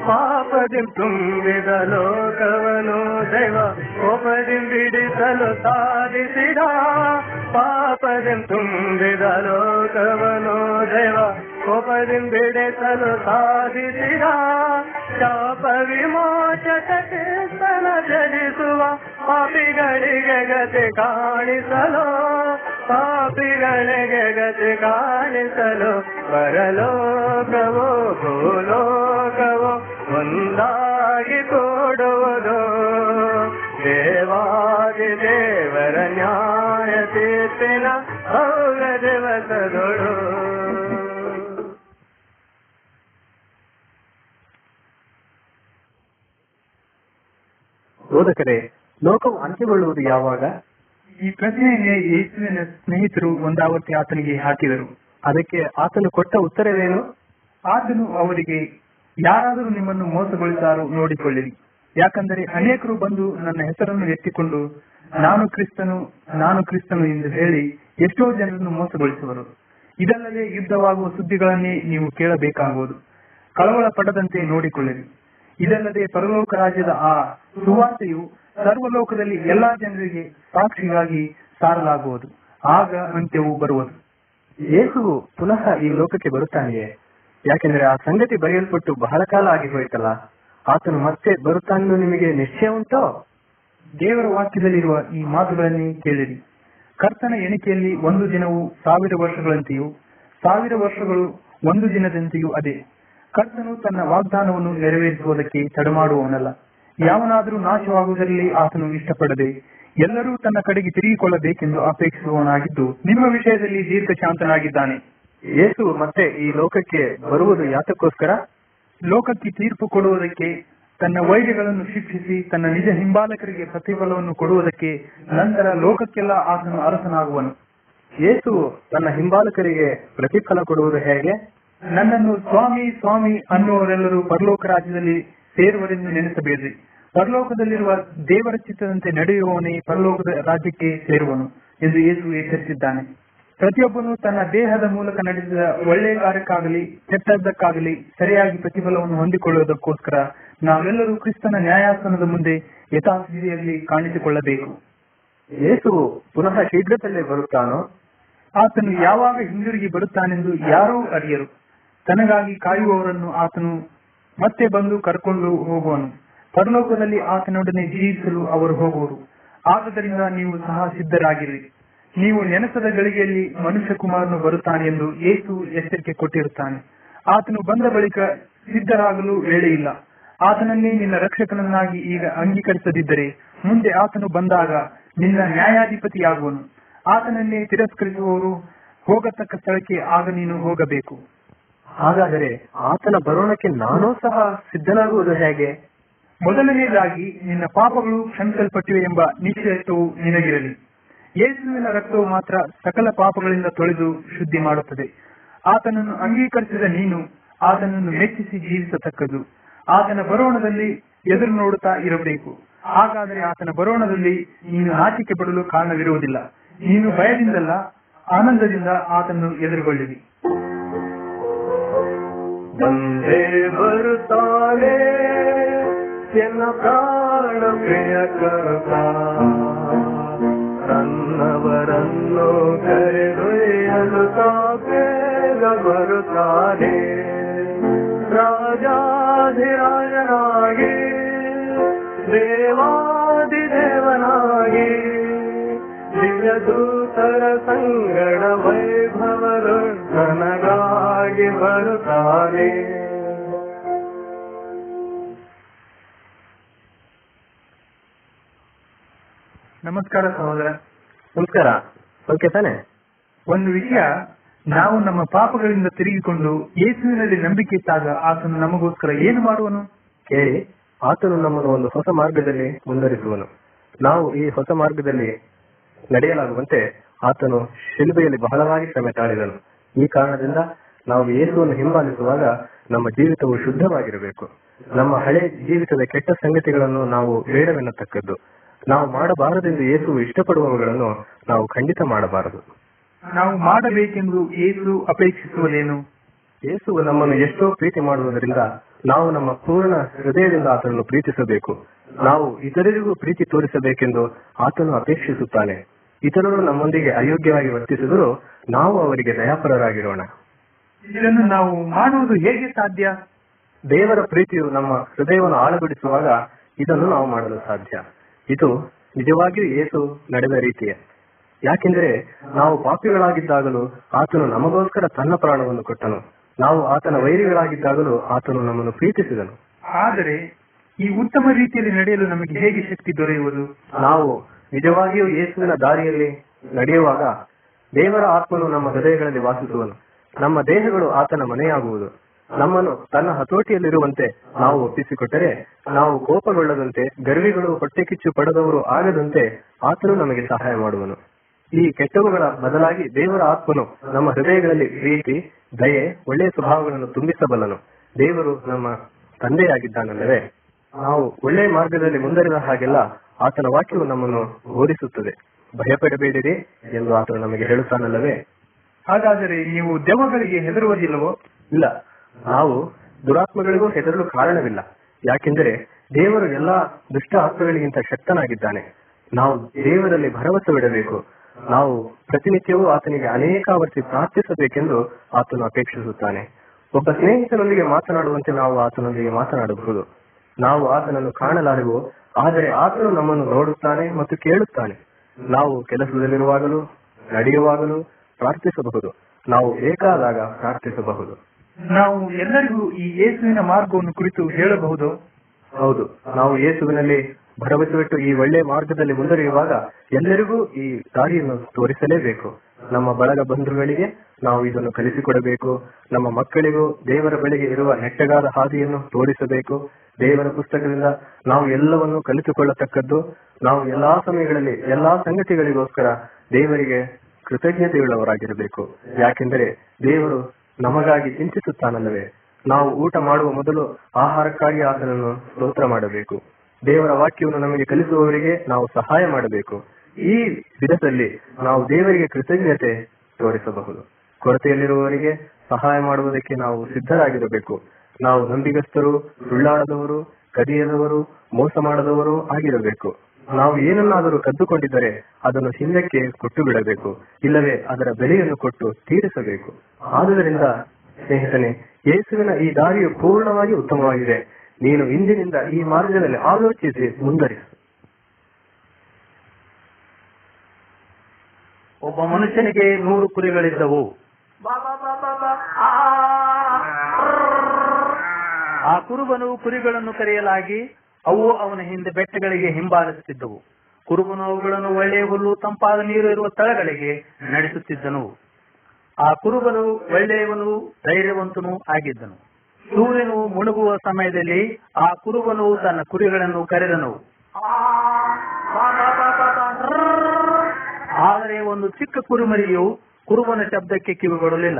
ಪಾಪದಿ ತುಂಬಿದ ಲೋಕವನು ದೈವ ಕೋಪದಿ ಬಿಡಿಸಲು ಸಾಧಿಸಿದ ಪಾಪದಿ ತುಂಬಿದ ಲೋಕವನು ದೈವ ಕೋಪದಿ ಬಿಡಿಸಲು ಸಾಧಿಸಿದ ಶಾಪ ವಿಮೋಚಕ ಕೀರ್ತನ ಜಡಿಸುವ ಪಾಪಿಗಳಿಗೆ ಗತಿ ಕಾಣಿಸಲು ಪಾಪಿಗಳಿಗೆ ಗತಿ ಕಾಣಿಸಲು ಪರಲೋಕವೋ ಭೂಲೋಕವೋ ಒಂದಾಗಿ ತೋಡುವುದು ದೇವಾದಿ ದೇವರ ನ್ಯಾಯ ತೀರ್ಪಿನ ಅವರ ದಿವಸದೊಳು ಬೋಧಕರೇ ಲೋಕವು ಅಂತ್ಯಗೊಳ್ಳುವುದು ಯಾವಾಗ? ಈ ಪ್ರಶ್ನೆಗೆ ಯೇಸುವಿನ ಸ್ನೇಹಿತರು ಒಂದಾವರ್ತಿ ಆತನಿಗೆ ಹಾಕಿದರು. ಅದಕ್ಕೆ ಆತನು ಕೊಟ್ಟ ಉತ್ತರವೇನು? ಆತನು ಅವರಿಗೆ ಯಾರಾದರೂ ನಿಮ್ಮನ್ನು ಮೋಸಗೊಳಿಸಾರು ನೋಡಿಕೊಳ್ಳಿರಿ. ಯಾಕಂದರೆ ಅನೇಕರು ಬಂದು ನನ್ನ ಹೆಸರನ್ನು ಎತ್ತಿಕೊಂಡು, ನಾನು ಕ್ರಿಸ್ತನು ನಾನು ಕ್ರಿಸ್ತನು ಎಂದು ಹೇಳಿ ಎಷ್ಟೋ ಜನರನ್ನು ಮೋಸಗೊಳಿಸುವರು. ಇದಲ್ಲದೆ ಯುದ್ಧವಾಗುವ ಸುದ್ದಿಗಳನ್ನೇ ನೀವು ಕೇಳಬೇಕಾಗುವುದು. ಕಳವಳ ಪಡದಂತೆ ನೋಡಿಕೊಳ್ಳಿರಿ. ಇದಲ್ಲದೆ ಪರಲೋಕ ರಾಜ್ಯದ ಆ ಸುವಾರ್ತೆಯು ಸರ್ವಲೋಕದಲ್ಲಿ ಎಲ್ಲಾ ಜನರಿಗೆ ಸಾಕ್ಷಿಗಾಗಿ ಸಾರಲಾಗುವುದು. ಆಗ ಅಂತ್ಯವು ಬರುವುದು. ಯೇಸುವು ಪುನಃ ಈ ಲೋಕಕ್ಕೆ ಬರುತ್ತಾನೆಯೇ? ಯಾಕೆಂದ್ರೆ ಆ ಸಂಗತಿ ಬರೆಯಲ್ಪಟ್ಟು ಬಹಳ ಕಾಲ ಆಗಿ ಹೋಯ್ತಲ್ಲ, ಆತನು ಮತ್ತೆ ಬರುತ್ತಾನೋ ನಿಮಗೆ ನಿಶ್ಚಯ ಉಂಟೋ? ದೇವರ ವಾಕ್ಯದಲ್ಲಿರುವ ಈ ಮಾತುಗಳನ್ನೇ ಕೇಳಿರಿ. ಕರ್ತನ ಎಣಿಕೆಯಲ್ಲಿ ಒಂದು ದಿನವು ಸಾವಿರ ವರ್ಷಗಳಂತೆಯೂ, ಸಾವಿರ ವರ್ಷಗಳು ಒಂದು ದಿನದಂತೆಯೂ ಅದೇ. ಕರ್ತನು ತನ್ನ ವಾಗ್ದಾನವನ್ನು ನೆರವೇರಿಸುವುದಕ್ಕೆ ತಡಮಾಡುವವನಲ್ಲ. ಯಾವನಾದರೂ ನಾಶವಾಗುವುದರಲ್ಲಿ ಆತನು ಇಷ್ಟಪಡದೆ, ಎಲ್ಲರೂ ತನ್ನ ಕಡೆಗೆ ತಿರುಗಿಕೊಳ್ಳಬೇಕೆಂದು ಅಪೇಕ್ಷಿಸುವವನಾಗಿದ್ದು, ನಿಮ್ಮ ವಿಷಯದಲ್ಲಿ ದೀರ್ಘಶಾಂತನಾಗಿದ್ದಾನೆ. ಯೇಸು ಮತ್ತೆ ಈ ಲೋಕಕ್ಕೆ ಬರುವುದು ಯಾತಕ್ಕೋಸ್ಕರ? ಲೋಕಕ್ಕೆ ತೀರ್ಪು ಕೊಡುವುದಕ್ಕೆ ತನ್ನ ವೈದ್ಯಗಳನ್ನು ಶಿಕ್ಷಿಸಿ ತನ್ನ ನಿಜ ಹಿಂಬಾಲಕರಿಗೆ ಪ್ರತಿಫಲವನ್ನು ಕೊಡುವುದಕ್ಕೆ ನಂತರ ಲೋಕಕ್ಕೆಲ್ಲ ಆತನು ಅರಸನಾಗುವನು. ಯೇಸು ತನ್ನ ಹಿಂಬಾಲಕರಿಗೆ ಪ್ರತಿಫಲ ಕೊಡುವುದು ಹೇಗೆ? ನನ್ನನ್ನು ಸ್ವಾಮಿ ಸ್ವಾಮಿ ಅನ್ನುವರೆಲ್ಲರೂ ಪರಲೋಕ ರಾಜ್ಯದಲ್ಲಿ ಸೇರುವರೆಂದು ನೆನೆಸಬೇಡ್ರಿ ಪರಲೋಕದಲ್ಲಿರುವ ದೇವರ ಚಿತ್ತದಂತೆ ನಡೆಯುವವನೇ ಪರಲೋಕದ ರಾಜ್ಯಕ್ಕೆ ಸೇರುವನು ಎಂದು ಯೇಸು ಎಚ್ಚರಿಸಿದ್ದಾನೆ. ಪ್ರತಿಯೊಬ್ಬನು ತನ್ನ ದೇಹದ ಮೂಲಕ ನಡೆಸಿದ ಒಳ್ಳೆಯ ಕಾರ್ಯಕ್ಕಾಗಲಿ ಕೆಟ್ಟದ್ದಕ್ಕಾಗಲಿ ಸರಿಯಾಗಿ ಪ್ರತಿಫಲವನ್ನು ಹೊಂದಿಕೊಳ್ಳುವುದಕ್ಕೋಸ್ಕರ ನಾವೆಲ್ಲರೂ ಕ್ರಿಸ್ತನ ನ್ಯಾಯಾಸನದ ಮುಂದೆ ಯಥಾಸ್ಥಿತಿಯಲ್ಲಿ ಕಾಣಿಸಿಕೊಳ್ಳಬೇಕು. ಯೇಸು ಪುನಃ ಶೀಘ್ರದಲ್ಲೇ ಬರುತ್ತಾನೋ? ಆತನು ಯಾವಾಗ ಹಿಂದಿರುಗಿ ಬರುತ್ತಾನೆಂದು ಯಾರೂ ಅರಿಯರು. ತನಗಾಗಿ ಕಾಯುವವರನ್ನು ಆತನು ಮತ್ತೆ ಬಂದು ಕರ್ಕೊಂಡು ಹೋಗುವನು. ಪರಲೋಕದಲ್ಲಿ ಆತನೊಡನೆ ಜೀವಿಸಲು ಅವರು ಹೋಗುವರು. ಆದ್ದರಿಂದ ನೀವು ಸಹ ಸಿದ್ಧರಾಗಿರಿ. ನೀವು ನೆನಸದ ಗಳಿಗೆಯಲ್ಲಿ ಮನುಷ್ಯ ಕುಮಾರನು ಬರುತ್ತಾನೆ ಎಂದು ಏಸು ಎಚ್ಚರಿಕೆ ಕೊಟ್ಟಿರುತ್ತಾನೆ. ಆತನು ಬಂದ ಬಳಿಕ ಸಿದ್ಧರಾಗಲು ವೇಳೆ ಇಲ್ಲ. ಆತನನ್ನೇ ನಿನ್ನ ರಕ್ಷಕನನ್ನಾಗಿ ಈಗ ಅಂಗೀಕರಿಸದಿದ್ದರೆ ಮುಂದೆ ಆತನು ಬಂದಾಗ ನಿನ್ನ ನ್ಯಾಯಾಧಿಪತಿಯಾಗುವನು. ಆತನನ್ನೇ ತಿರಸ್ಕರಿಸುವವರು ಹೋಗತಕ್ಕ ಸ್ಥಳಕ್ಕೆ ಆಗ ನೀನು ಹೋಗಬೇಕು. ಹಾಗಾದರೆ ಆತನ ಬರೋಣಕ್ಕೆ ನಾನೂ ಸಹ ಸಿದ್ಧನಾಗುವುದು ಹೇಗೆ? ಮೊದಲನೇದಾಗಿ ನಿನ್ನ ಪಾಪಗಳು ಕ್ಷಮಿಸಲ್ಪಟ್ಟಿವೆ ಎಂಬ ನಿಶ್ಚಯತ್ವವು ನಿನಗಿರಲಿ. ಯೇಸುವಿನ ರಕ್ತವು ಮಾತ್ರ ಸಕಲ ಪಾಪಗಳಿಂದ ತೊಳೆದು ಶುದ್ಧಿ ಮಾಡುತ್ತದೆ. ಆತನನ್ನು ಅಂಗೀಕರಿಸಿದ ನೀನು ಆತನನ್ನು ಮೆಚ್ಚಿಸಿ ಜೀವಿಸತಕ್ಕದು ಆತನ ಬರೋಣದಲ್ಲಿ ಎದುರು ನೋಡುತ್ತಾ ಇರಬೇಕು. ಹಾಗಾದರೆ ಆತನ ಬರೋಣದಲ್ಲಿ ನೀನು ನಾಚಿಕೆ ಪಡಲು ಕಾರಣವಿರುವುದಿಲ್ಲ. ನೀನು ಭಯದಿಂದಲ್ಲ, ಆನಂದದಿಂದ ಆತನನ್ನು ಎದುರುಗೊಳ್ಳಿರಿ ಬಂದೇ ಬರುತ್ತಾನೆ ತನ್ನವರನ್ನು ಕರೆದೊಯ್ಯಲು ಕಾಪೇಗ ಬರುತ್ತಾನೆ ರಾಜಾಧಿರಾಜನಾಗಿ ದೇವಾದಿದೇವನಾಗಿ ದಿವ್ಯದೂತರ ಸಂಗಡ ವೈಭವರು ನನಗಾಗಿ ಬರುತ್ತಾನೆ ನಮಸ್ಕಾರ ಸಹೋದರ. ನಮಸ್ಕಾರ ಓಕೆ ತಾನೆ. ಒಂದು ವಿಷಯ ನಾವು ನಮ್ಮ ಪಾಪಗಳಿಂದ ತಿರುಗಿಕೊಂಡು ಯೇಸುವಿನಲ್ಲಿ ನಂಬಿಕೆ ಇಟ್ಟಾಗ ಆತನು ನಮಗೋಸ್ಕರ ಏನು ಮಾಡುವನು? ಕೇಳಿ ಆತನು ನಮ್ಮನ್ನು ಒಂದು ಹೊಸ ಮಾರ್ಗದಲ್ಲಿ ಮುಂದುವರಿಸುವನು. ನಾವು ಈ ಹೊಸ ಮಾರ್ಗದಲ್ಲಿ ನಡೆಯಲಾಗುವಂತೆ ಆತನು ಶಿಲ್ಬೆಯಲ್ಲಿ ಬಹಳವಾಗಿ ಶ್ರಮೆ ತಾಳಿದನು. ಈ ಕಾರಣದಿಂದ ನಾವು ಯೇಸುವನ್ನು ಹಿಂಬಾಲಿಸುವಾಗ ನಮ್ಮ ಜೀವಿತವು ಶುದ್ಧವಾಗಿರಬೇಕು. ನಮ್ಮ ಹಳೆ ಜೀವಿತದ ಕೆಟ್ಟ ಸಂಗತಿಗಳನ್ನು ನಾವು ಬೇಡವೆನ್ನತಕ್ಕದ್ದು. ನಾವು ಮಾಡಬಾರದೆಂದು ಯೇಸು ಇಷ್ಟಪಡುವವುಗಳನ್ನು ನಾವು ಖಂಡಿತ ಮಾಡಬಾರದು. ನಾವು ಮಾಡಬೇಕೆಂದು ಯೇಸು ಅಪೇಕ್ಷಿಸುವುದೇನು ಯೇಸು ನಮ್ಮನ್ನು ಎಷ್ಟೋ ಪ್ರೀತಿ ಮಾಡುವುದರಿಂದ ನಾವು ನಮ್ಮ ಪೂರ್ಣ ಹೃದಯದಿಂದ ಆತನನ್ನು ಪ್ರೀತಿಸಬೇಕು. ನಾವು ಇತರರಿಗೂ ಪ್ರೀತಿ ತೋರಿಸಬೇಕೆಂದು ಆತನು ಅಪೇಕ್ಷಿಸುತ್ತಾನೆ. ಇತರರು ನಮ್ಮೊಂದಿಗೆ ಅಯೋಗ್ಯವಾಗಿ ವರ್ತಿಸಿದರೂ ನಾವು ಅವರಿಗೆ ದಯಾಪರರಾಗಿರೋಣ. ಇದನ್ನು ನಾವು ಮಾಡುವುದು ಹೇಗೆ ಸಾಧ್ಯ? ದೇವರ ಪ್ರೀತಿಯು ನಮ್ಮ ಹೃದಯವನ್ನು ಆಳಗೊಳಿಸುವಾಗ ಇದನ್ನು ನಾವು ಮಾಡಲು ಸಾಧ್ಯ. ಇದು ನಿಜವಾಗಿಯೂ ಯೇಸು ನಡೆದ ರೀತಿಯ. ಯಾಕೆಂದರೆ ನಾವು ಪಾಪಿಗಳಾಗಿದ್ದಾಗಲೂ ಆತನು ನಮಗೋಸ್ಕರ ತನ್ನ ಪ್ರಾಣವನ್ನು ಕೊಟ್ಟನು. ನಾವು ಆತನ ವೈರಿಗಳಾಗಿದ್ದಾಗಲೂ ಆತನು ನಮ್ಮನ್ನು ಪ್ರೀತಿಸಿದನು. ಆದರೆ ಈ ಉತ್ತಮ ರೀತಿಯಲ್ಲಿ ನಡೆಯಲು ನಮಗೆ ಹೇಗೆ ಶಕ್ತಿ ದೊರೆಯುವುದು? ನಾವು ನಿಜವಾಗಿಯೂ ಯೇಸುವಿನ ದಾರಿಯಲ್ಲಿ ನಡೆಯುವಾಗ ದೇವರ ಆತ್ಮನು ನಮ್ಮ ಹೃದಯಗಳಲ್ಲಿ ವಾಸಿಸುವನು. ನಮ್ಮ ದೇಹಗಳು ಆತನ ಮನೆಯಾಗುವುದು. ನಮ್ಮನ್ನು ತನ್ನ ಹತೋಟಿಯಲ್ಲಿರುವಂತೆ ನಾವು ಒಪ್ಪಿಸಿಕೊಟ್ಟರೆ, ನಾವು ಕೋಪಗೊಳ್ಳದಂತೆ, ಗರ್ವಿಗಳು ಹೊಟ್ಟೆ ಕಿಚ್ಚು ಪಡೆದವರು ಆಗದಂತೆ ಆತನು ನಮಗೆ ಸಹಾಯ ಮಾಡುವನು. ಈ ಕೆಟ್ಟವುಗಳ ಬದಲಾಗಿ ದೇವರ ಆತ್ಮನು ನಮ್ಮ ಹೃದಯಗಳಲ್ಲಿ ಪ್ರೀತಿ, ದಯೆ, ಒಳ್ಳೆಯ ಸ್ವಭಾವಗಳನ್ನು ತುಂಬಿಸಬಲ್ಲನು. ದೇವರು ನಮ್ಮ ತಂದೆಯಾಗಿದ್ದಾನಲ್ಲವೇ? ನಾವು ಒಳ್ಳೆಯ ಮಾರ್ಗದಲ್ಲಿ ಮುಂದರಿದ ಹಾಗೆಲ್ಲ ಆತನ ವಾಕ್ಯವು ನಮ್ಮನ್ನು ಬೋಧಿಸುತ್ತದೆ. ಭಯಪಡಬೇಡಿರಿ ಎಂದು ಆತನು ನಮಗೆ ಹೇಳುತ್ತಾನಲ್ಲವೇ? ಹಾಗಾದರೆ ನೀವು ದೆವ್ವಗಳಿಗೆ ಹೆದರುವುದಿಲ್ಲವೋ? ಇಲ್ಲ. ನಾವು ದುರಾತ್ಮಗಳಿಗೂ ಹೆದರಲು ಕಾರಣವಿಲ್ಲ. ಯಾಕೆಂದರೆ ದೇವರು ಎಲ್ಲಾ ದುಷ್ಟ ಆತ್ಮಗಳಿಗಿಂತ ಶಕ್ತನಾಗಿದ್ದಾನೆ. ನಾವು ದೇವರಲ್ಲಿ ಭರವಸೆ ಬಿಡಬೇಕು ನಾವು ಪ್ರತಿನಿತ್ಯವೂ ಆತನಿಗೆ ಅನೇಕ ಅನೇಕಾವರ್ತಿ ಪ್ರಾರ್ಥಿಸಬೇಕೆಂದು ಆತನು ಅಪೇಕ್ಷಿಸುತ್ತಾನೆ. ಒಬ್ಬ ಸ್ನೇಹಿತನೊಂದಿಗೆ ಮಾತನಾಡುವಂತೆ ನಾವು ಆತನೊಂದಿಗೆ ಮಾತನಾಡಬಹುದು. ನಾವು ಆತನನ್ನು ಕಾಣಲಾರೆವು, ಆದರೆ ಆತನು ನಮ್ಮನ್ನು ನೋಡುತ್ತಾನೆ ಮತ್ತು ಕೇಳುತ್ತಾನೆ. ನಾವು ಕೆಲಸದಲ್ಲಿರುವಾಗಲೂ, ನಡೆಯುವಾಗಲೂ ಪ್ರಾರ್ಥಿಸಬಹುದು. ನಾವು ಬೇಕಾದಾಗ ಪ್ರಾರ್ಥಿಸಬಹುದು. ನಾವು ಎಲ್ಲರಿಗೂ ಈ ಯೇಸುವಿನ ಮಾರ್ಗವನ್ನು ಕುರಿತು ಹೇಳಬಹುದು? ಹೌದು. ನಾವು ಯೇಸುವಿನಲ್ಲಿ ಭರವಸೆವಿಟ್ಟು ಈ ಒಳ್ಳೆ ಮಾರ್ಗದಲ್ಲಿ ಮುಂದುವರಿಯುವಾಗ ಎಲ್ಲರಿಗೂ ಈ ದಾರಿಯನ್ನು ತೋರಿಸಲೇಬೇಕು. ನಮ್ಮ ಬಳಗ ಬಂಧುಗಳಿಗೆ ನಾವು ಇದನ್ನು ಕಲಿಸಿಕೊಡಬೇಕು. ನಮ್ಮ ಮಕ್ಕಳಿಗೂ ದೇವರ ಬಳಿಗೆ ಇರುವ ನೆಟ್ಟಗಾದ ಹಾದಿಯನ್ನು ತೋರಿಸಬೇಕು. ದೇವರ ಪುಸ್ತಕದಿಂದ ನಾವು ಎಲ್ಲವನ್ನು ಕಲಿತುಕೊಳ್ಳತಕ್ಕದ್ದು, ನಾವು ಎಲ್ಲಾ ಸಮಯಗಳಲ್ಲಿ ಎಲ್ಲಾ ಸಂಗತಿಗಳಿಗೋಸ್ಕರ ದೇವರಿಗೆ ಕೃತಜ್ಞತೆಯುಳ್ಳವರಾಗಿರಬೇಕು. ಯಾಕೆಂದರೆ ದೇವರು ನಮಗಾಗಿ ಚಿಂತಿಸುತ್ತಾನಲ್ಲವೇ? ನಾವು ಊಟ ಮಾಡುವ ಮೊದಲು ಆಹಾರಕ್ಕಾಗಿ ಆತನನ್ನು ಸ್ತೋತ್ರ ಮಾಡಬೇಕು. ದೇವರ ವಾಕ್ಯವನ್ನು ನಮಗೆ ಕಲಿಸುವವರಿಗೆ ನಾವು ಸಹಾಯ ಮಾಡಬೇಕು. ಈ ವಿಧದಲ್ಲಿ ನಾವು ದೇವರಿಗೆ ಕೃತಜ್ಞತೆ ತೋರಿಸಬಹುದು. ಕೊರತೆಯಲ್ಲಿರುವವರಿಗೆ ಸಹಾಯ ಮಾಡುವುದಕ್ಕೆ ನಾವು ಸಿದ್ಧರಾಗಿರಬೇಕು. ನಾವು ನಂಬಿಗಸ್ತರು, ಸುಳ್ಳಾಡದವರು, ಕದಿಯದವರು ಮೋಸ ಮಾಡದವರು ಆಗಿರಬೇಕು. ನಾವು ಏನನ್ನಾದರೂ ಕದ್ದುಕೊಂಡಿದ್ದರೆ ಅದನ್ನು ಹಿಂದಕ್ಕೆ ಕೊಟ್ಟು ಬಿಡಬೇಕು ಇಲ್ಲವೇ ಅದರ ಬೆಲೆಯನ್ನು ಕೊಟ್ಟು ತೀರಿಸಬೇಕು ಆದುದರಿಂದ ಸ್ನೇಹಿತನೆ ಯೇಸುವಿನ ಈ ದಾರಿಯು ಪೂರ್ಣವಾಗಿ ಉತ್ತಮವಾಗಿದೆ ನೀನು ಇಂದಿನಿಂದ ಈ ಮಾರ್ಗದಲ್ಲಿ ಆಲೋಚಿಸಿ ಮುಂದರಿಸು ಒಬ್ಬ ಮನುಷ್ಯನಿಗೆ ನೂರು ಕುರಿಗಳಿದ್ದವು ಆ ಕುರುಬನು ಕುರಿಗಳನ್ನು ಕರೆಯಲಾಗಿ ಅವು ಅವನ ಹಿಂದೆ ಬೆಟ್ಟಗಳಿಗೆ ಹಿಂಬಾಲಿಸುತ್ತಿದ್ದವು. ಕುರುಬನು ಅವುಗಳನ್ನು ಒಳ್ಳೆಯ ಹುಲ್ಲು, ತಂಪಾದ ನೀರು ಇರುವ ಸ್ಥಳಗಳಿಗೆ ನಡೆಸುತ್ತಿದ್ದನು. ಆ ಕುರುಬನು ಒಳ್ಳೆಯವನು, ಧೈರ್ಯವಂತನು ಆಗಿದ್ದನು. ಸೂರ್ಯನು ಮುಳುಗುವ ಸಮಯದಲ್ಲಿ ಆ ಕುರುಬನು ತನ್ನ ಕುರಿಗಳನ್ನು ಕರೆದನು. ಆದರೆ ಒಂದು ಚಿಕ್ಕ ಕುರುಮರಿಯು ಕುರುಬನ ಶಬ್ದಕ್ಕೆ ಕಿವಿಗೊಡಲಿಲ್ಲ.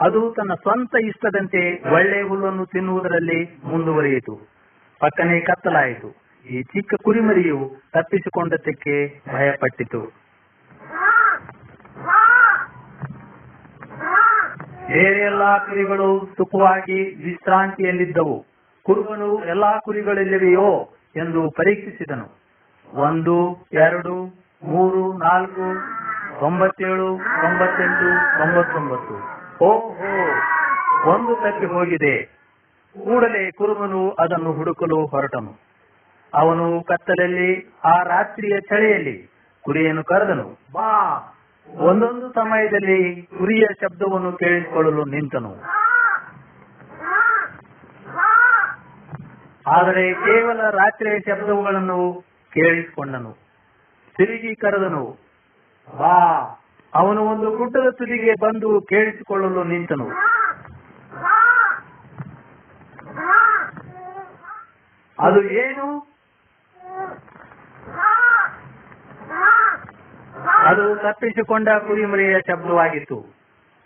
ಅದು ತನ್ನ ಸ್ವಂತ ಇಷ್ಟದಂತೆ ಒಳ್ಳೆಯ ಹುಲ್ಲನ್ನು ತಿನ್ನುವುದರಲ್ಲಿ ಮುಂದುವರಿಯಿತು. ಪಕ್ಕನೆ ಕತ್ತಲಾಯಿತು. ಈ ಚಿಕ್ಕ ಕುರಿಮರಿಯು ತಪ್ಪಿಸಿಕೊಂಡದ್ದಕ್ಕೆ ಭಯಪಟ್ಟಿತು. ಬೇರೆ ಎಲ್ಲಾ ಕುರಿಗಳು ಸುಖವಾಗಿ ವಿಶ್ರಾಂತಿಯಲ್ಲಿದ್ದವು. ಕುರುಬನು ಎಲ್ಲಾ ಕುರಿಗಳೆಲ್ಲಿವೆಯೋ ಎಂದು ಪರೀಕ್ಷಿಸಿದನು. ಒಂದು, ಎರಡು, ಮೂರು, ನಾಲ್ಕು, ತೊಂಬತ್ತೇಳು, ತೊಂಬತ್ತೆಂಟು, ತೊಂಬತ್ತೊಂಬತ್ತು. ಓಹೋ, ಒಂದು ತಪ್ಪಿ ಹೋಗಿದೆ. ಕೂಡಲೇ ಕುರುಬನು ಅದನ್ನು ಹುಡುಕಲು ಹೊರಟನು. ಅವನು ಕತ್ತಲಲ್ಲಿ ಆ ರಾತ್ರಿಯ ಚಳಿಯಲ್ಲಿ ಕುರಿಯನ್ನು ಕರೆದನು, ಬಾ. ಒಂದೊಂದು ಸಮಯದಲ್ಲಿ ಕುರಿಯ ಶಬ್ದವನ್ನು ಕೇಳಿಸಿಕೊಳ್ಳಲು ನಿಂತನು. ಆದರೆ ಕೇವಲ ರಾತ್ರಿಯ ಶಬ್ದಗಳನ್ನು ಕೇಳಿಸಿಕೊಂಡನು ತಿರುಗಿ ಕರೆದನು, ಬಾ. ಅವನು ಒಂದು ಗುಡ್ಡದ ತುದಿಗೆ ಬಂದು ಕೇಳಿಸಿಕೊಳ್ಳಲು ನಿಂತನು. ಅದು ಏನು? ಅದು ತಪ್ಪಿಸಿಕೊಂಡ ಕುರಿಮರಿಯ ಶಬ್ದವಾಗಿತ್ತು.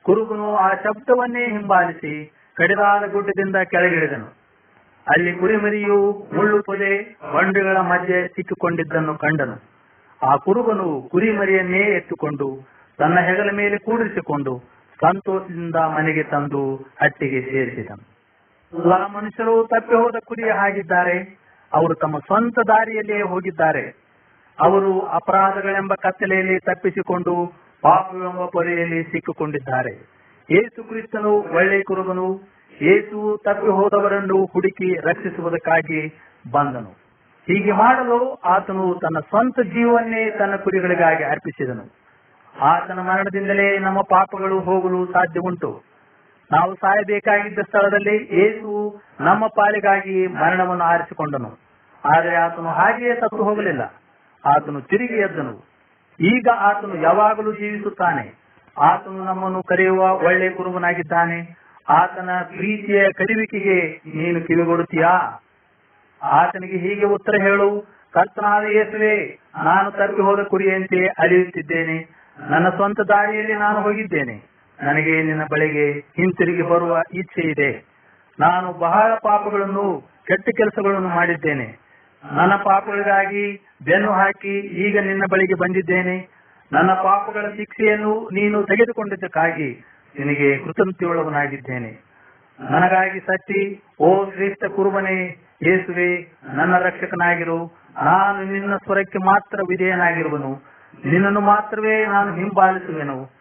ಕುರುಬನು ಆ ಶಬ್ದವನ್ನೇ ಹಿಂಬಾಲಿಸಿ ಕಡಿದಾದ ಗುಡ್ಡದಿಂದ ಕೆಳಗಿಳಿದನು. ಅಲ್ಲಿ ಕುರಿಮರಿಯು ಮುಳ್ಳು ಪೊದೆ ಬಂಡೆಗಳ ಮಧ್ಯೆ ಸಿಕ್ಕಿಕೊಂಡಿದ್ದನ್ನು ಕಂಡನು. ಆ ಕುರುಬನು ಕುರಿಮರಿಯನ್ನೇ ಎತ್ತುಕೊಂಡು ತನ್ನ ಹೆಗಲ ಮೇಲೆ ಕೂಡಿಸಿಕೊಂಡು ಸಂತೋಷದಿಂದ ಮನೆಗೆ ತಂದು ಹಟ್ಟಿಗೆ ಸೇರಿಸಿದನು. ಎಲ್ಲ ಮನುಷ್ಯರು ತಪ್ಪಿ ಹೋದ ಕುರಿಯ ಹಾಗಿದ್ದಾರೆ ಅವರು ತಮ್ಮ ಸ್ವಂತ ದಾರಿಯಲ್ಲಿಯೇ ಹೋಗಿದ್ದಾರೆ. ಅವರು ಅಪರಾಧಗಳೆಂಬ ಕತ್ತಲೆಯಲ್ಲಿ ತಪ್ಪಿಸಿಕೊಂಡು ಪಾಪವೆಂಬ ಪೊರೆಯಲ್ಲಿ ಸಿಕ್ಕಿಕೊಂಡಿದ್ದಾರೆ. ಏಸು ಕ್ರಿಸ್ತನು, ಒಳ್ಳೆ ಕುರುಬನು, ಏಸು ತಪ್ಪಿ ಹೋದವರನ್ನು ಹುಡುಕಿ ರಕ್ಷಿಸುವುದಕ್ಕಾಗಿ ಬಂದನು. ಹೀಗೆ ಮಾಡಲು ಆತನು ತನ್ನ ಸ್ವಂತ ಜೀವನ್ನೇ ತನ್ನ ಕುರಿಗಳಿಗಾಗಿ ಅರ್ಪಿಸಿದನು. ಆತನ ಮರಣದಿಂದಲೇ ನಮ್ಮ ಪಾಪಗಳು ಹೋಗಲು ಸಾಧ್ಯ ಉಂಟು ನಾವು ಸಾಯಬೇಕಾಗಿದ್ದ ಸ್ಥಳದಲ್ಲಿ ಏಸು ನಮ್ಮ ಪಾಲಿಗಾಗಿ ಮರಣವನ್ನು ಆರಿಸಿಕೊಂಡನು. ಆದರೆ ಆತನು ಹಾಗೆಯೇ ತಪ್ಪು ಹೋಗಲಿಲ್ಲ. ಆತನು ತಿರುಗಿ ಎದ್ದನು. ಈಗ ಆತನು ಯಾವಾಗಲೂ ಜೀವಿಸುತ್ತಾನೆ. ಆತನು ನಮ್ಮನ್ನು ಕರೆಯುವ ಒಳ್ಳೆ ಕುರುಬನಾಗಿದ್ದಾನೆ ಆತನ ಪ್ರೀತಿಯ ಕರೆಯುವಿಕೆಗೆ ನೀನು ಕಿವಿಗೊಡುತ್ತೀಯಾ? ಆತನಿಗೆ ಹೀಗೆ ಉತ್ತರ ಹೇಳು, ಕರ್ತನಾದ ಯೇಸುವೆ, ನಾನು ತಪ್ಪಿ ಹೋದ ಕುರಿಯಂತೆ ಅಳಿಯುತ್ತಿದ್ದೇನೆ ನನ್ನ ಸ್ವಂತ ದಾರಿಯಲ್ಲಿ ನಾನು ಹೋಗಿದ್ದೇನೆ. ನನಗೆ ನಿನ್ನ ಬಳಿಗೆ ಹಿಂತಿರುಗಿ ಬರುವ ಇಚ್ಛೆ ಇದೆ ನಾನು ಬಹಳ ಪಾಪಗಳನ್ನು, ಕೆಟ್ಟ ಕೆಲಸಗಳನ್ನು ಮಾಡಿದ್ದೇನೆ. ನನ್ನ ಪಾಪಗಳಿಗಾಗಿ ಬೆನ್ನು ಹಾಕಿ ಈಗ ನಿನ್ನ ಬಳಿಗೆ ಬಂದಿದ್ದೇನೆ. ನನ್ನ ಪಾಪಗಳ ಶಿಕ್ಷೆಯನ್ನು ನೀನು ತೆಗೆದುಕೊಂಡಿದ್ದಕ್ಕಾಗಿ ನಿನಗೆ ಕೃತಜ್ಞತೆಯುಳ್ಳವನಾಗಿದ್ದೇನೆ. ನನಗಾಗಿ ಸತ್ತಿ, ಓ ಶ್ರೇಷ್ಠ ಕುರುಬನೇ, ಯೇಸುವೆ, ನನ್ನ ರಕ್ಷಕನಾಗಿರು. ನಾನು ನಿನ್ನ ಸ್ವರಕ್ಕೆ ಮಾತ್ರ ವಿಧೇಯನಾಗಿರುವನು. ನಿನ್ನನ್ನು ಮಾತ್ರವೇ ನಾನು ಹಿಂಬಾಲಿಸುವೆನು.